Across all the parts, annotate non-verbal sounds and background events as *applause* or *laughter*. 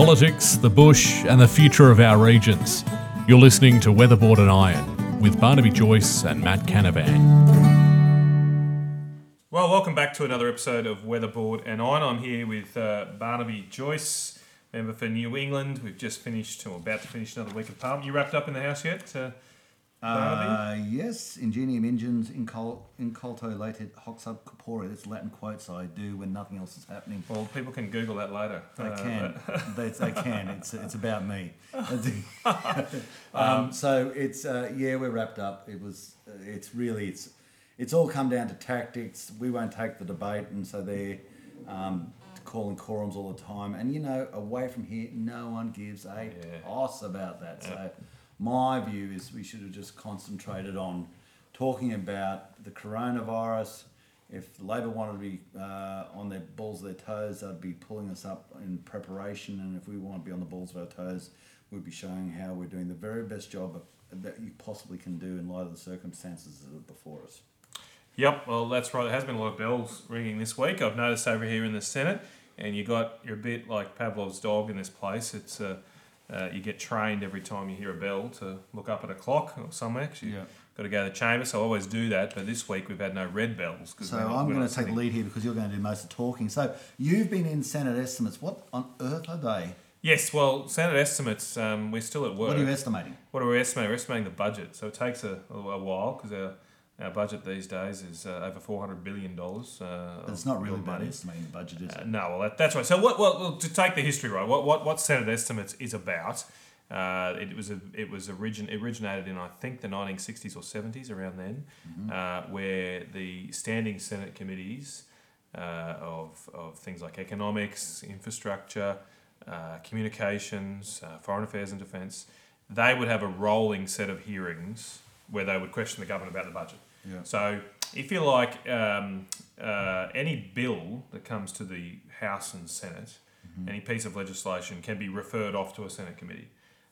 politics, the bush, and the future of our regions. You're listening to Weatherboard and Iron with Barnaby Joyce and Matt Canavan. Well, welcome back to another episode of Weatherboard and Iron. I'm here with uh, Barnaby Joyce, member for New England. We've just finished, or about to finish another week of Parliament. You wrapped up in the house yet, uh? Uh, yes, ingenium engines incul- inculto late hoc sub corpore. That's Latin quotes I do when nothing else is happening. well, people can Google that later. They Uh, can. *laughs* they, they can. It's it's about me. *laughs* um, so it's uh, yeah, we're wrapped up. It was. Uh, it's really it's it's all come down to tactics. We won't take the debate, and so they're um, calling quorums all the time. And you know, away from here, no one gives a Yeah. toss about that. So my view is we should have just concentrated on talking about the coronavirus. If Labor wanted to be uh, on their balls of their toes, they'd be pulling us up in preparation. And if we want to be on the balls of our toes, we'd be showing how we're doing the very best job that you possibly can do in light of the circumstances that are before us. Yep, well, that's right. There has been a lot of bells ringing this week. I've noticed over here in the Senate, and you got you're a bit like Pavlov's dog in this place. It's uh, uh, you get trained every time you hear a bell to look up at a clock or somewhere. 'cause you Yeah. got to go to the chamber, so I always do that. But this week we've had no red bells. So I'm going to take the lead here because you're going to do most of the talking. So you've been in Senate estimates. What on earth are they? Yes, well, Senate estimates. Um, we're still at work. What are you estimating? What are we estimating? We're estimating the budget, so it takes a, a, a while because our, our budget these days is uh, over four hundred billion dollars. Uh, But it's not really money. estimating the budget, is Uh, no, well, that, that's right. So, what, well, to take the history right, what, what, what Senate estimates is about? Uh, it was a, it was origin, originated in I think the 1960s or 70s around then, uh, where the standing Senate committees uh, of, of things like economics, infrastructure, uh, communications, uh, foreign affairs and defence, they would have a rolling set of hearings where they would question the government about the budget. Yeah. So, if you like, um, uh, any bill that comes to the House and Senate, any piece of legislation can be referred off to a Senate committee.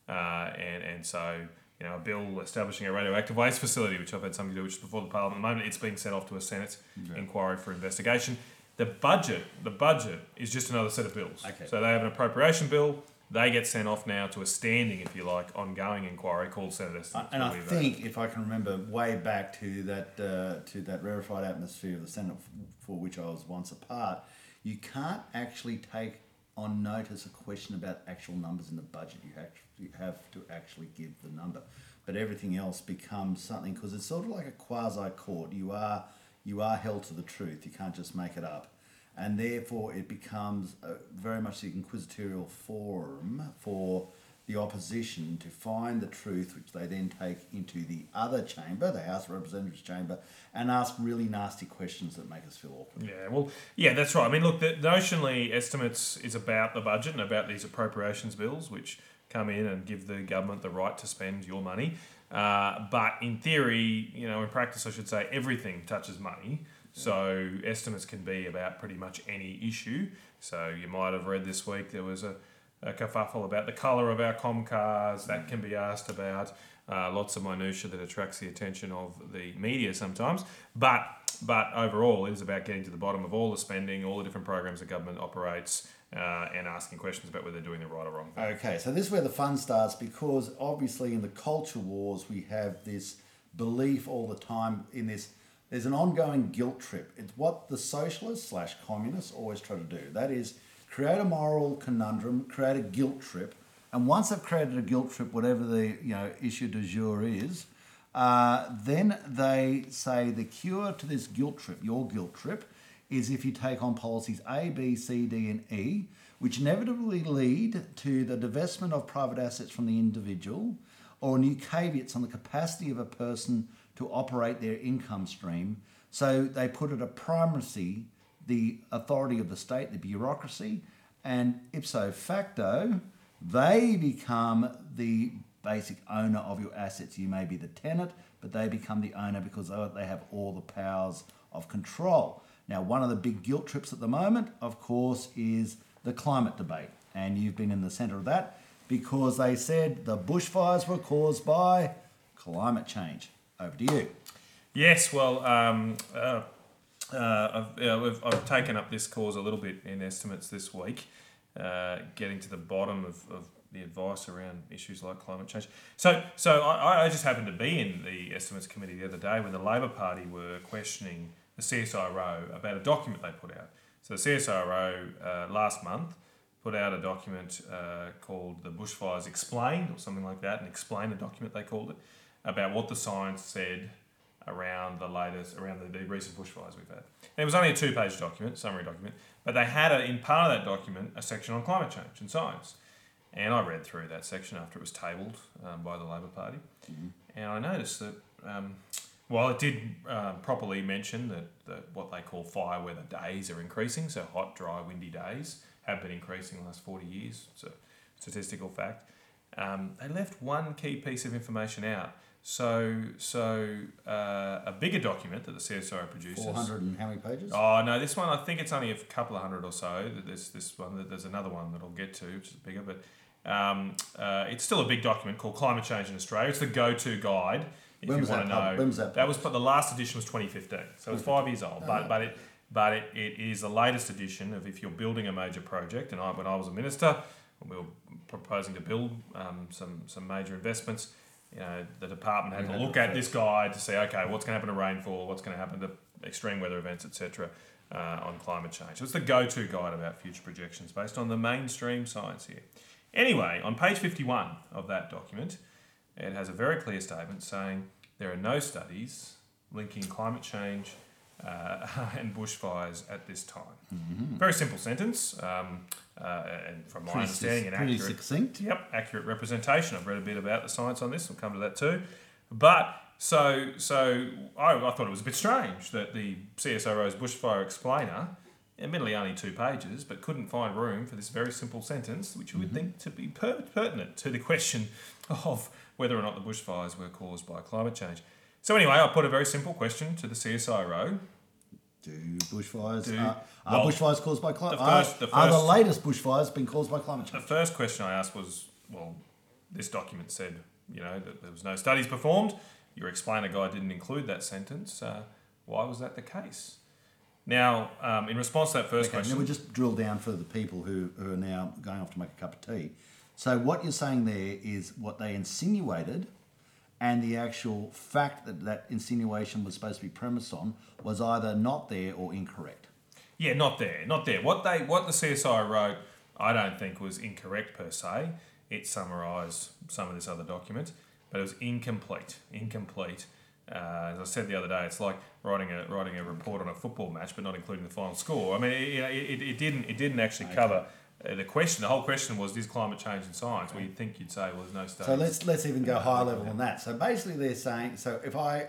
Uh, and, and so, you know, a bill establishing a radioactive waste facility, which I've had something to do which is before the Parliament at the moment, it's being sent off to a Senate inquiry for investigation. The budget, the budget is just another set of bills. Okay. So they have an appropriation bill. They get sent off now to a standing, if you like, ongoing inquiry called Senate estimates. And I vote. think, if I can remember, way back to that uh, to that rarefied atmosphere of the Senate, f- for which I was once a part, you can't actually take on notice a question about actual numbers in the budget. You actually you have to actually give the number, but everything else becomes something because it's sort of like a quasi court. You are you are held to the truth. You can't just make it up. And therefore, it becomes very much the inquisitorial forum for the opposition to find the truth, which they then take into the other chamber, the House of Representatives chamber, and ask really nasty questions that make us feel awkward. Yeah, well, yeah, that's right. I mean, look, the, notionally, estimates is about the budget and about these appropriations bills, which come in and give the government the right to spend your money. Uh, but in theory, you know, in practice, I should say, everything touches money. So estimates can be about pretty much any issue. So you might have read this week there was a, a kerfuffle about the colour of our Comcars. That can be asked about. Uh, lots of minutiae that attracts the attention of the media sometimes. But but overall, it is about getting to the bottom of all the spending, all the different programs the government operates, uh, and asking questions about whether they're doing the right or wrong thing. Okay, so this is where the fun starts because obviously in the culture wars we have this belief all the time in this. There's an ongoing guilt trip. It's what the socialists slash communists always try to do. That is, create a moral conundrum, create a guilt trip, and once they've created a guilt trip, whatever the you know issue du jour is, uh, then they say the cure to this guilt trip, your guilt trip, is if you take on policies A, B, C, D, and E, which inevitably lead to the divestment of private assets from the individual or new caveats on the capacity of a person to operate their income stream. So they put at a primacy the authority of the state, the bureaucracy, and ipso facto, they become the basic owner of your assets. You may be the tenant, but they become the owner because they have all the powers of control. Now, one of the big guilt trips at the moment, of course, is the climate debate. And you've been in the centre of that because they said the bushfires were caused by climate change. Over to you. Yes, well, um, uh, uh, I've, we've, I've taken up this cause a little bit in estimates this week. uh, getting to the bottom of, of the advice around issues like climate change. So, so I, I just happened to be in the estimates committee the other day when the Labor Party were questioning the CSIRO about a document they put out. So the CSIRO uh, last month put out a document uh, called the Bushfires Explained or something like that, and explain a document they called it about what the science said around the latest around the, the recent bushfires we've had. And it was only a two-page document, summary document, but they had a, in part of that document a section on climate change and science. And I read through that section after it was tabled um, by the Labor Party, mm-hmm. and I noticed that um, while it did uh, properly mention that, that what they call fire weather days are increasing, so hot, dry, windy days have been increasing the last 40 years, it's a statistical fact, um, they left one key piece of information out so, so uh, a bigger document that the CSIRO produces. Four hundred and how many pages? Oh no, this one I think it's only a couple of hundred or so. There's this one. There's another one that I'll get to, which is bigger, but um, uh, it's still a big document called Climate Change in Australia. It's the go-to guide if when you want to know. When was that? That was the last edition was 2015, so it's five years old. But but it but it, it is the latest edition of if you're building a major project. And I, when I was a minister, we were proposing to build um, some some major investments you know, the department had to look at this guide to see, okay, what's going to happen to rainfall, what's going to happen to extreme weather events, etc., uh, on climate change. So it's the go-to guide about future projections based on the mainstream science here. Anyway, on page 51 of that document, it has a very clear statement saying there are no studies linking climate change uh, *laughs* and bushfires at this time. Mm-hmm. Very simple sentence. Um, uh, and from my pretty understanding, an pretty accurate, succinct. Yep, accurate representation. I've read a bit about the science on this. We'll come to that too. But so so I, I thought it was a bit strange that the CSIRO's bushfire explainer, admittedly only two pages, but couldn't find room for this very simple sentence, which you would mm-hmm. think to be per- pertinent to the question *laughs* of whether or not the bushfires were caused by climate change. So anyway, I put a very simple question to the CSIRO do bushfires do, are, are well, bushfires caused by climate? Are, the are the latest bushfires been caused by climate change? The first question I asked was, well, this document said, you know, that there was no studies performed. Your explainer guide didn't include that sentence. Uh, why was that the case? Now, um, in response to that first okay, question, then we just drill down for the people who, who are now going off to make a cup of tea. So what you're saying there is what they insinuated and the actual fact that that insinuation was supposed to be premised on was either not there or incorrect. Yeah, not there, not there. What they what the CSI wrote, I don't think was incorrect per se. It summarised some of this other document, but it was incomplete. Incomplete. Uh, as I said the other day, it's like writing a writing a report on a football match, but not including the final score. I mean, it, it, it didn't it didn't actually okay. cover Uh, the question, the whole question was, is climate change in science? Well, you'd think you'd say, well, there's no study. So let's let's even go higher level than that. So basically, they're saying, so if I,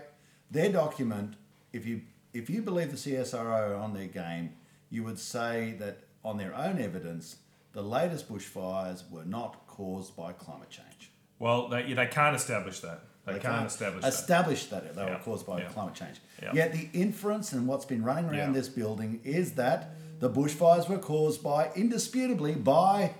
their document, if you if you believe the CSIRO are on their game, you would say that on their own evidence, the latest bushfires were not caused by climate change. Well, they, they can't establish that. They, they can't, can't, establish establish that, that they yeah. were caused by yeah. climate change. Yeah. Yet the inference and what's been running around this building is that the bushfires were caused by, indisputably, by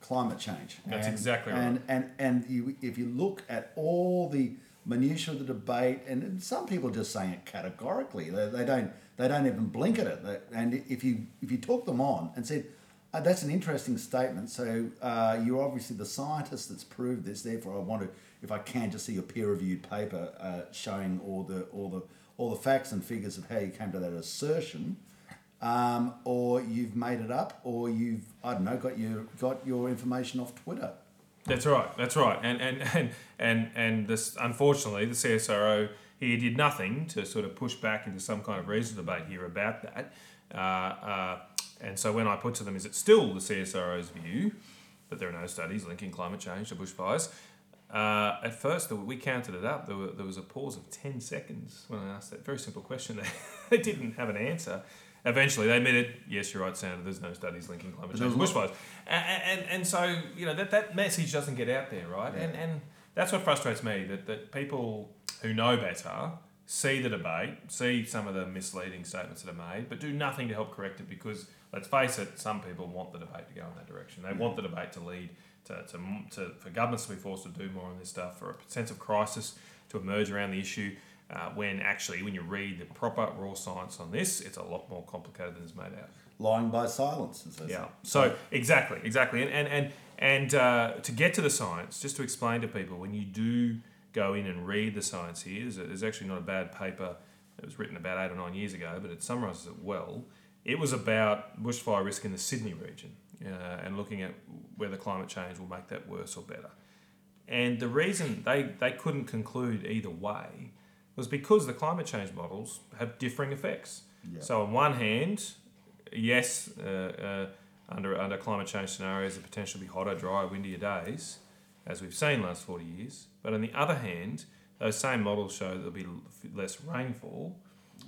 climate change. That's and, exactly right. And and and you, if you look at all the minutiae of the debate, and some people just saying it categorically, they, they don't they don't even blink at it. And if you if you took them on and said. Uh, that's an interesting statement. So uh, you're obviously the scientist that's proved this. Therefore, I want to, if I can, just see your peer-reviewed paper uh, showing all the all the all the facts and figures of how you came to that assertion um, or you've made it up, or you've I don't know got your got your information off Twitter. That's right. That's right. And and *laughs* and and and this unfortunately the CSIRO here did nothing to sort of push back into some kind of reasonable debate here about that. Uh, uh, and so when I put to them, is it still the CSIRO's view that there are no studies linking climate change to bushfires? Uh, at first, we counted it up. There, were, there was a pause of 10 seconds when I asked that very simple question. *laughs* they didn't have an answer. Eventually, they admitted, yes, you're right, Senator, there's no studies linking climate change to bushfires. And, and, and so, you know, that, that message doesn't get out there, right? Yeah. And, and that's what frustrates me, that, that people who know better see the debate, see some of the misleading statements that are made, but do nothing to help correct it because, let's face it, some people want the debate to go in that direction. They want the debate to lead to, to, to, for governments to be forced to do more on this stuff, for a sense of crisis to emerge around the issue. Uh, when actually, when you read the proper raw science on this, it's a lot more complicated than it's made out. lying by silence. As Yeah. say. So exactly, exactly, and and and and uh, to get to the science, just to explain to people, when you do go in and read the science here, there's, there's actually not a bad paper. It was written about eight or nine years ago, but it summarises it well. It was about bushfire risk in the Sydney region uh, and looking at whether climate change will make that worse or better. And the reason they, they couldn't conclude either way was because the climate change models have differing effects. Yeah. So, on one hand, yes, uh, uh, under, under climate change scenarios, the potential to be hotter, drier, windier days, as we've seen last 40 years. But on the other hand, those same models show there'll be less rainfall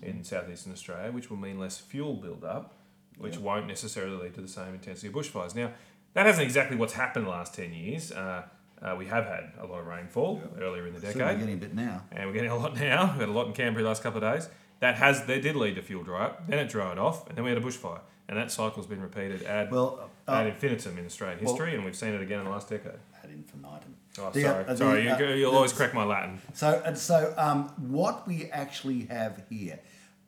in southeastern Australia, which will mean less fuel build-up, which Yeah. won't necessarily lead to the same intensity of bushfires. Now, that hasn't exactly what's happened the last 10 years. Uh, uh, we have had a lot of rainfall earlier in the decade getting a bit now. and we're getting a lot *laughs* now. We've had a lot in Canberra the last couple of days. That has that did lead to fuel dry up. Then it dried off, and then we had a bushfire, and that cycle's been repeated ad Well, uh, ad infinitum in Australian well- history, and we've seen it again in the last decade. ad infinitum. Oh, The, sorry, uh, the, sorry, uh, you, you'll always correct my Latin. So, and so um, what we actually have here,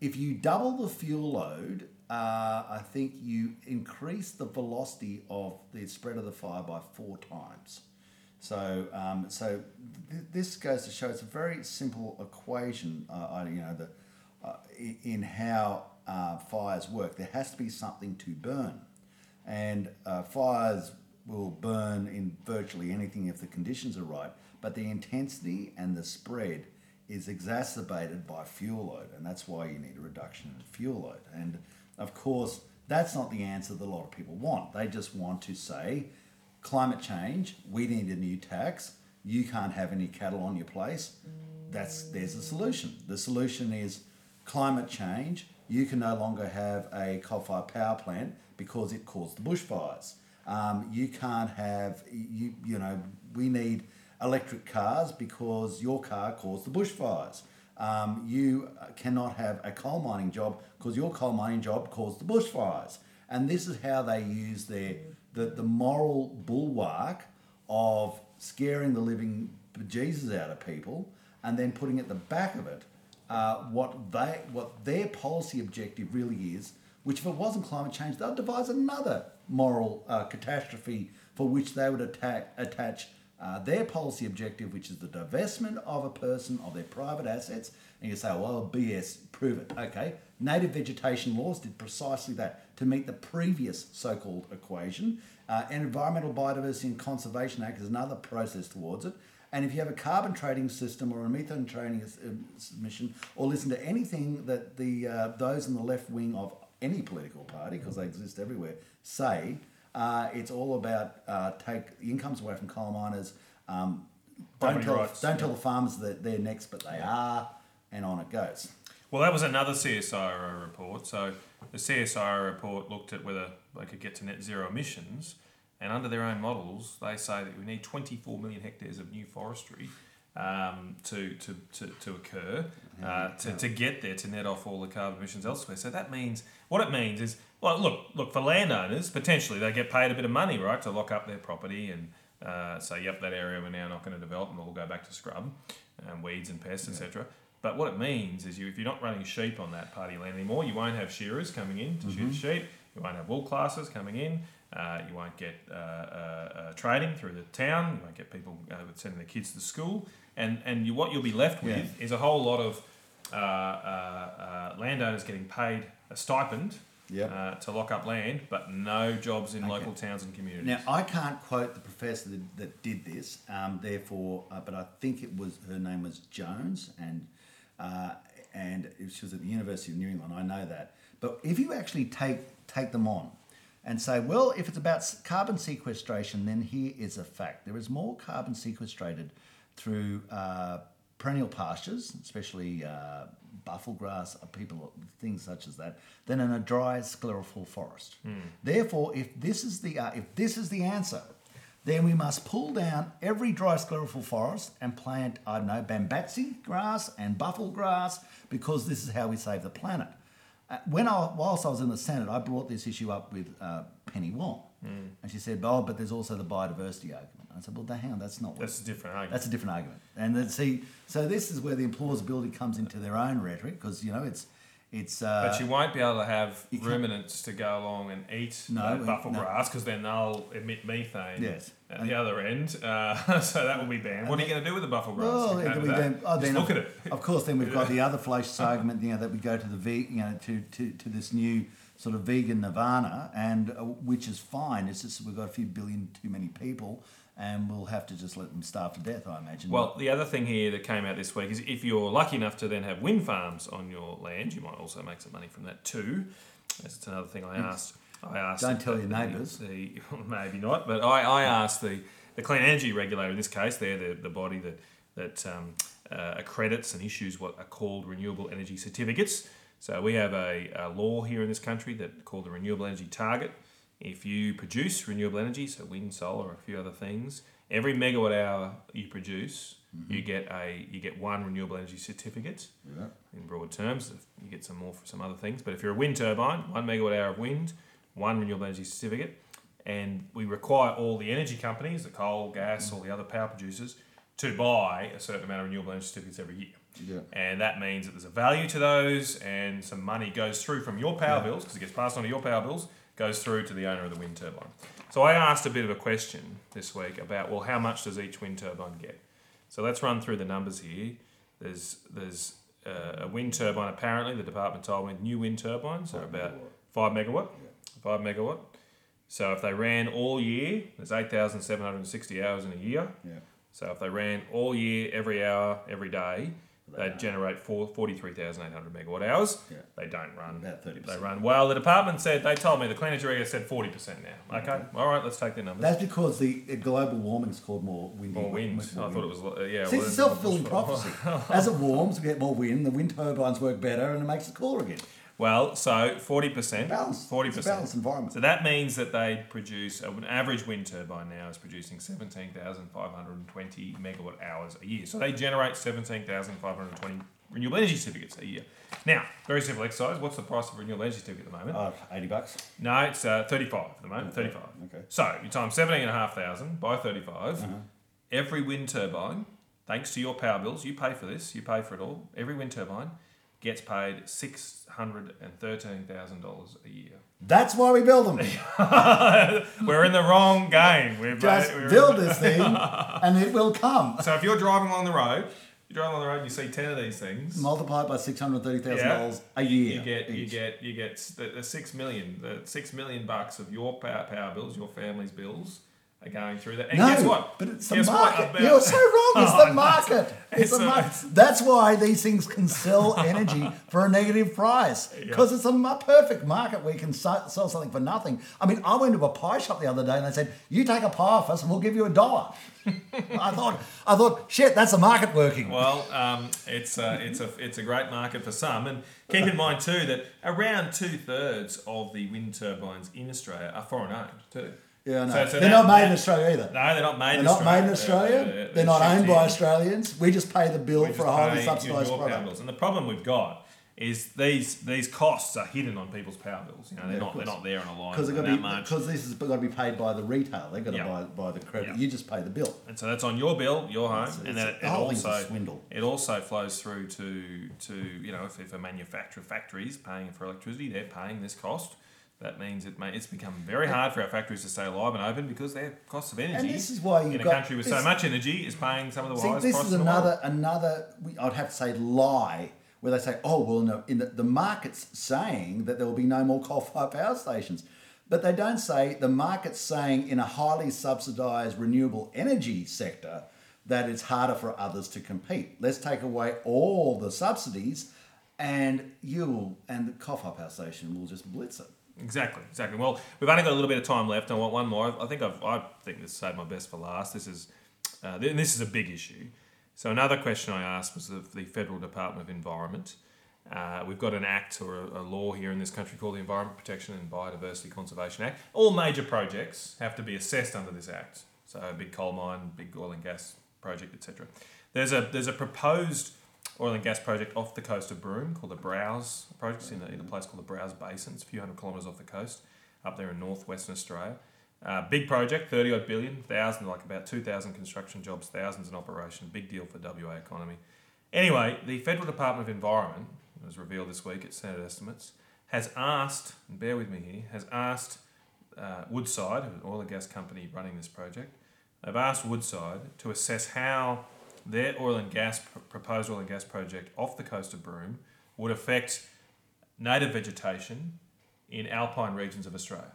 if you double the fuel load, uh, I think you increase the velocity of the spread of the fire by four times. So, um, so th- this goes to show it's a very simple equation. Uh, you know, the, uh, in, how uh, fires work. There has to be something to burn, and uh, fires will burn in virtually anything if the conditions are right. But the intensity and the spread is exacerbated by fuel load, and that's why you need a reduction in fuel load. And of course, that's not the answer that a lot of people want. They just want to say, climate change, we need a new tax. You can't have any cattle on your place. That's there's a solution. The solution is climate change. You can no longer have a coal-fired power plant because it caused the bushfires. Um, you can't have you you know we need electric cars because your car caused the bushfires. Um, you cannot have a coal mining job because your coal mining job caused the bushfires. And this is how they use their the, the moral bulwark of scaring the living Jesus out of people and then putting at the back of it uh, what they what their policy objective really is, which if it wasn't climate change, they'll devise another moral uh, catastrophe for which they would attack, attach uh, their policy objective, which is the divestment of a person of their private assets. And you say, well, BS, prove it. Okay, native vegetation laws did precisely that to meet the previous so-called equation. Uh, and Environmental Biodiversity and Conservation Act is another process towards it. And if you have a carbon trading system or a methane trading um, submission, or listen to anything that the uh, those in the left wing of any political party, because they exist everywhere, say, uh, it's all about uh, take the incomes away from coal miners. Um, don't tell, rights, don't tell the farmers that they're next, but they are, and on it goes. Well, that was another CSIRO report. So the CSIRO report looked at whether they could get to net zero emissions, and under their own models, they say that we need 24 million hectares of new forestry um, to, to, to, to occur uh, to, to get there to net off all the carbon emissions elsewhere. So that means what it means is well, look, look for landowners potentially they get paid a bit of money, right, to lock up their property and uh, say, yep, that area we're now not going to develop and we'll go back to scrub, and weeds and pests, etc. But what it means is you, if you're not running sheep on that party land anymore, you won't have shearers coming in to shoot sheep. You won't have wool classers coming in. Uh, you won't get uh, uh, uh, trading through the town. You won't get people uh, sending their kids to school. And and you, what you'll be left with Yeah. is a whole lot of uh, uh, uh, landowners getting paid a stipend Yep. uh, to lock up land, but no jobs in local towns and communities. Now, I can't quote the professor that, that did this, um, therefore, uh, but I think it was her name was Jones, and uh, and she was at the University of New England. I know that. But if you actually take take them on and say, well, if it's about carbon sequestration, then here is a fact: there is more carbon sequestrated through uh, perennial pastures, especially uh, buffel grass, uh, people things such as that, than in a dry sclerophyll forest. Therefore, if this is the uh, if this is the answer, then we must pull down every dry sclerophyll forest and plant I don't know bambatsi grass and buffel grass because this is how we save the planet. Uh, when I, whilst I was in the Senate, I brought this issue up with uh, Penny Wong, and she said, "Oh, but there's also the biodiversity argument." I said, "Well, hang on, that's not what That's a different argument. that's a different argument. And then see, so this is where the implausibility comes into their own rhetoric because you know it's It's uh, But you won't be able to have ruminants to go along and eat No, that we- buffalo no. grass because then they'll emit methane Yes. at the other end. Uh, *laughs* so that will be banned. What are you going to do with the buffalo grass? Well, it can't could do be then, oh, Just then look of, at it. Of course, then we've got the *laughs* other fallacious argument, you know, that we go to the ve- you know, to, to, to this new sort of vegan nirvana, and uh, which is fine. It's just we've got a few billion too many people, and we'll have to just let them starve to death. I imagine. Well, the other thing here that came out this week is if you're lucky enough to then have wind farms on your land, you might also make some money from that too. That's another thing I asked. I asked. Don't the- tell your neighbours. *laughs* Maybe not, but I, I asked the, the clean energy regulator in this case. They're the, the body that that um, uh, accredits and issues what are called renewable energy certificates. So we have a, a law here in this country that called the renewable energy target. If you produce renewable energy, so wind, solar, a few other things, every megawatt hour you produce, mm-hmm. you get a you get one renewable energy certificate. Yeah. In broad terms, you get some more for some other things. But if you're a wind turbine, one megawatt hour of wind, one renewable energy certificate, and we require all the energy companies, the coal, gas, mm-hmm. all the other power producers, to buy a certain amount of renewable energy certificates every year. Yeah. And that means that there's a value to those, and some money goes through from your power bills because it gets passed on to your power bills, goes through to the owner of the wind turbine. So I asked a bit of a question this week about well, how much does each wind turbine get? So let's run through the numbers here. There's there's uh, a wind turbine. Apparently, the department told me new wind turbines are about five megawatt. Five megawatt. So if they ran all year, there's eight thousand seven hundred and sixty hours in a year. Yeah. So if they ran all year, every hour, every day, they'd generate four, 43,800 megawatt hours. Yeah. They don't run. About 30%. They run well. The department said, they told me, the clean energy regulator said 40% now. Okay, all right, let's take their numbers. That's because the global warming has caused more wind. More wind. I thought it was, uh, yeah. See, well, it's a self fulfilling prophecy. *laughs* As it warms, we get more wind. The wind turbines work better, and it makes it cooler again. Well, so 40%. Balanced. 40%. It's a balanced environment. So that means that they produce, an average wind turbine now is producing 17,520 megawatt hours a year. So they generate 17,520 renewable energy certificates a year. Now, very simple exercise. What's the price of a renewable energy certificate at the moment? Uh, Eighty bucks. No, it's uh, 35 at the moment. 35. Okay. So you times 17,500 by 35. Every wind turbine, thanks to your power bills, you pay for this, you pay for it all. Every wind turbine gets paid $613,000 a year. That's why we build them. *laughs* We're in the wrong game. We've Just we're- build this *laughs* thing, and it will come. So if you're driving along the road, you drive along the road and you see 10 of these things. Multiply it by six hundred thirty thousand dollars a year. You get, you get, you get the, the six million, the six million bucks of your power, power bills, your family's bills, are going through that. And no, guess what? But it's the Guess market. You're so wrong. It's *laughs* Oh, the market. It's, it's the a- market. That's why these things can sell energy *laughs* for a negative price because it's a perfect market where you can sell something for nothing. I mean, I went to a pie shop the other day and they said, "You take a pie off us, and we'll give you a dollar." *laughs* I thought, I thought, shit, that's the market working. Well, um, it's a, it's a it's a great market for some, and keep in mind too that around two thirds of the wind turbines in Australia are foreign owned too. Yeah, no, So- so they're that- not made in Australia either. No, they're not made. They're in not made in Australia. Australia. They're- they're- They're not owned by. Australians. We just pay the bill We for a highly subsidised product. bills. And the problem we've got is these these costs are hidden on people's power bills. You know, they're Yeah, not they're not there in a line Because they've got to be much. because this has got to be paid by the retail. They've got to Yeah. buy buy the credit. Yeah. You just pay the bill. And so that's on your bill, your home, It's- and it's- then it, it also swindle. it also flows through to to you know if, if a manufacturer factories paying for electricity, they're paying this cost. That means it may, it's become very hard for our factories to stay alive and open because their costs of energy And this is why you've in a got- country with so much energy is paying some of the See, highest this prices is in the world. another another. I'd have to say lie where they say, "Oh well, no." In the, the market's saying that there will be no more coal-fired power stations, but they don't say the market's saying in a highly subsidised renewable energy sector that it's harder for others to compete. Let's take away all the subsidies, and you will, and the coal-fired power station will just blitz it. Exactly, exactly. Well, we've only got a little bit of time left. I want one more. I think I've, I think this saved my best for last. This is, uh, this is a big issue. So another question I asked was of the Federal Department of Environment. Uh, we've got an act or a, a law here in this country called the Environment Protection and Biodiversity Conservation Act. All major projects have to be assessed under this act. So a big coal mine, big oil and gas project, etc. There's a there's a proposed oil and gas project off the coast of Broome called the Browse project. It's in a, in a place called the Browse Basin. It's a few hundred kilometres off the coast, up there in northwestern Australia. Uh, big project, 30 odd billion, thousand, like about 2,000 construction jobs, thousands in operation. Big deal for WA economy. Anyway, the Federal Department of Environment, it was revealed this week at Standard Estimates, has asked, and bear with me here, has asked uh, Woodside, an oil and gas company running this project, they've asked Woodside to assess how their oil and gas proposed oil and gas project off the coast of Broome would affect native vegetation in alpine regions of Australia.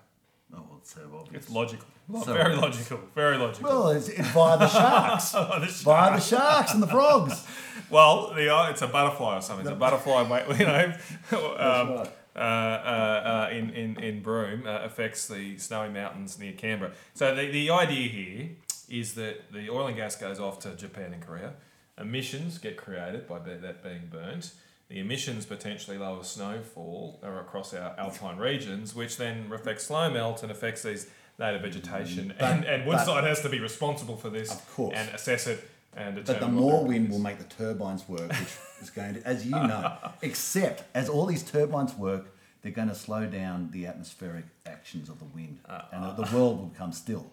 Oh, well, it's so obvious. It's logical. So *laughs* very obvious. logical. Very logical. Well, it's, it's via the sharks. *laughs* Oh, the via the sharks and the frogs. Well, the uh, it's a butterfly or something. It's a butterfly, *laughs* mate, you know, um, right. uh, uh, uh, in, in, in Broome uh, affects the snowy mountains near Canberra. So the, the idea here is that the oil and gas goes off to Japan and Korea. Emissions get created by that being burnt. The emissions potentially lower snowfall across our alpine regions, which then affects slow melt and affects these native vegetation. But- and, and but- Woodside has to be responsible for this Of course. and assess it and But the more wind will make the turbines work, which *laughs* is going to, as you know, except as all these turbines work, they're going to slow down the atmospheric actions of the wind, ah. and the world will become still,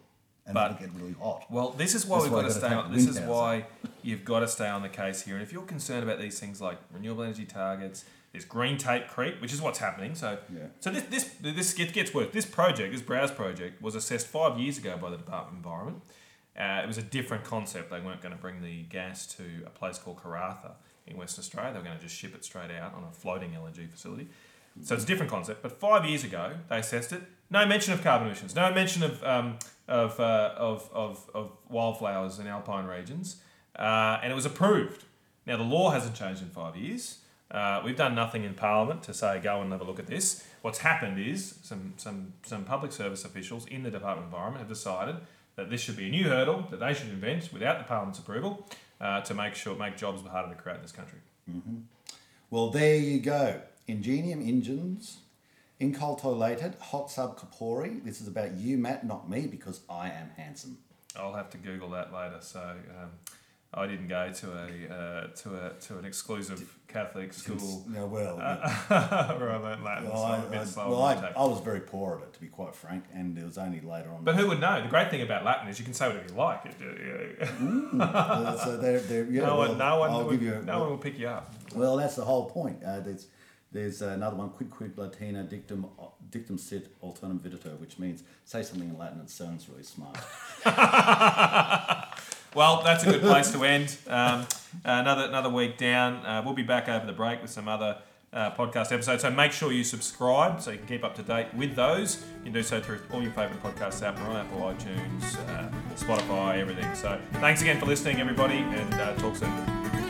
and But- it'll get really hot. Well, this is why That's we've why got to stay on. This is why you've got to stay on the case here. And if you're concerned about these things like renewable energy targets, there's green tape creep, which is what's happening. So, Yeah. so this this this gets, gets worse. This project, this browse project, was assessed five years ago by the Department of Environment. Uh, it was a different concept. They weren't going to bring the gas to a place called Karratha in Western Australia. They were going to just ship it straight out on a floating LNG facility. So it's a different concept. But five years ago, they assessed it. No mention of carbon emissions. No mention of um, of, uh, of, of of wildflowers in alpine regions. Uh, and it was approved. Now the law hasn't changed in five years. Uh, we've done nothing in Parliament to say go and have a look at this. What's happened is some some some public service officials in the Department of Environment have decided that this should be a new hurdle that they should invent without the Parliament's approval uh, to make sure make jobs harder to create in this country. Well, there you go. Ingenium engines, incultolated, hot subcorpore. This is about you, Matt, not me, because I am handsome. I'll have to Google that later. So um, I didn't go to a uh, to a to an exclusive Catholic school Yeah, well, *laughs* where I learned Latin. well, so I, I'm a bit I- slow well, I, I was very poor at it, to be quite frank, and it was only later on. But who would know? The great thing about Latin is you can say whatever you like. It, uh, *laughs* Uh, so they're, they're, yeah, no well, one, no one, I'll would, you a, no one will pick you up. Well, that's the whole point. Uh, there's there's another one, quid quid latina dictum dictum sit alternum viditer, which means say something in Latin and sounds really smart. *laughs* Well, that's a good place to end. Um, another another week down. Uh, we'll be back over the break with some other uh, podcast episodes. So make sure you subscribe so you can keep up to date with those. You can do so through all your favourite podcast apps, on Apple, iTunes, uh, Spotify, everything. So thanks again for listening, everybody, and uh, talk soon.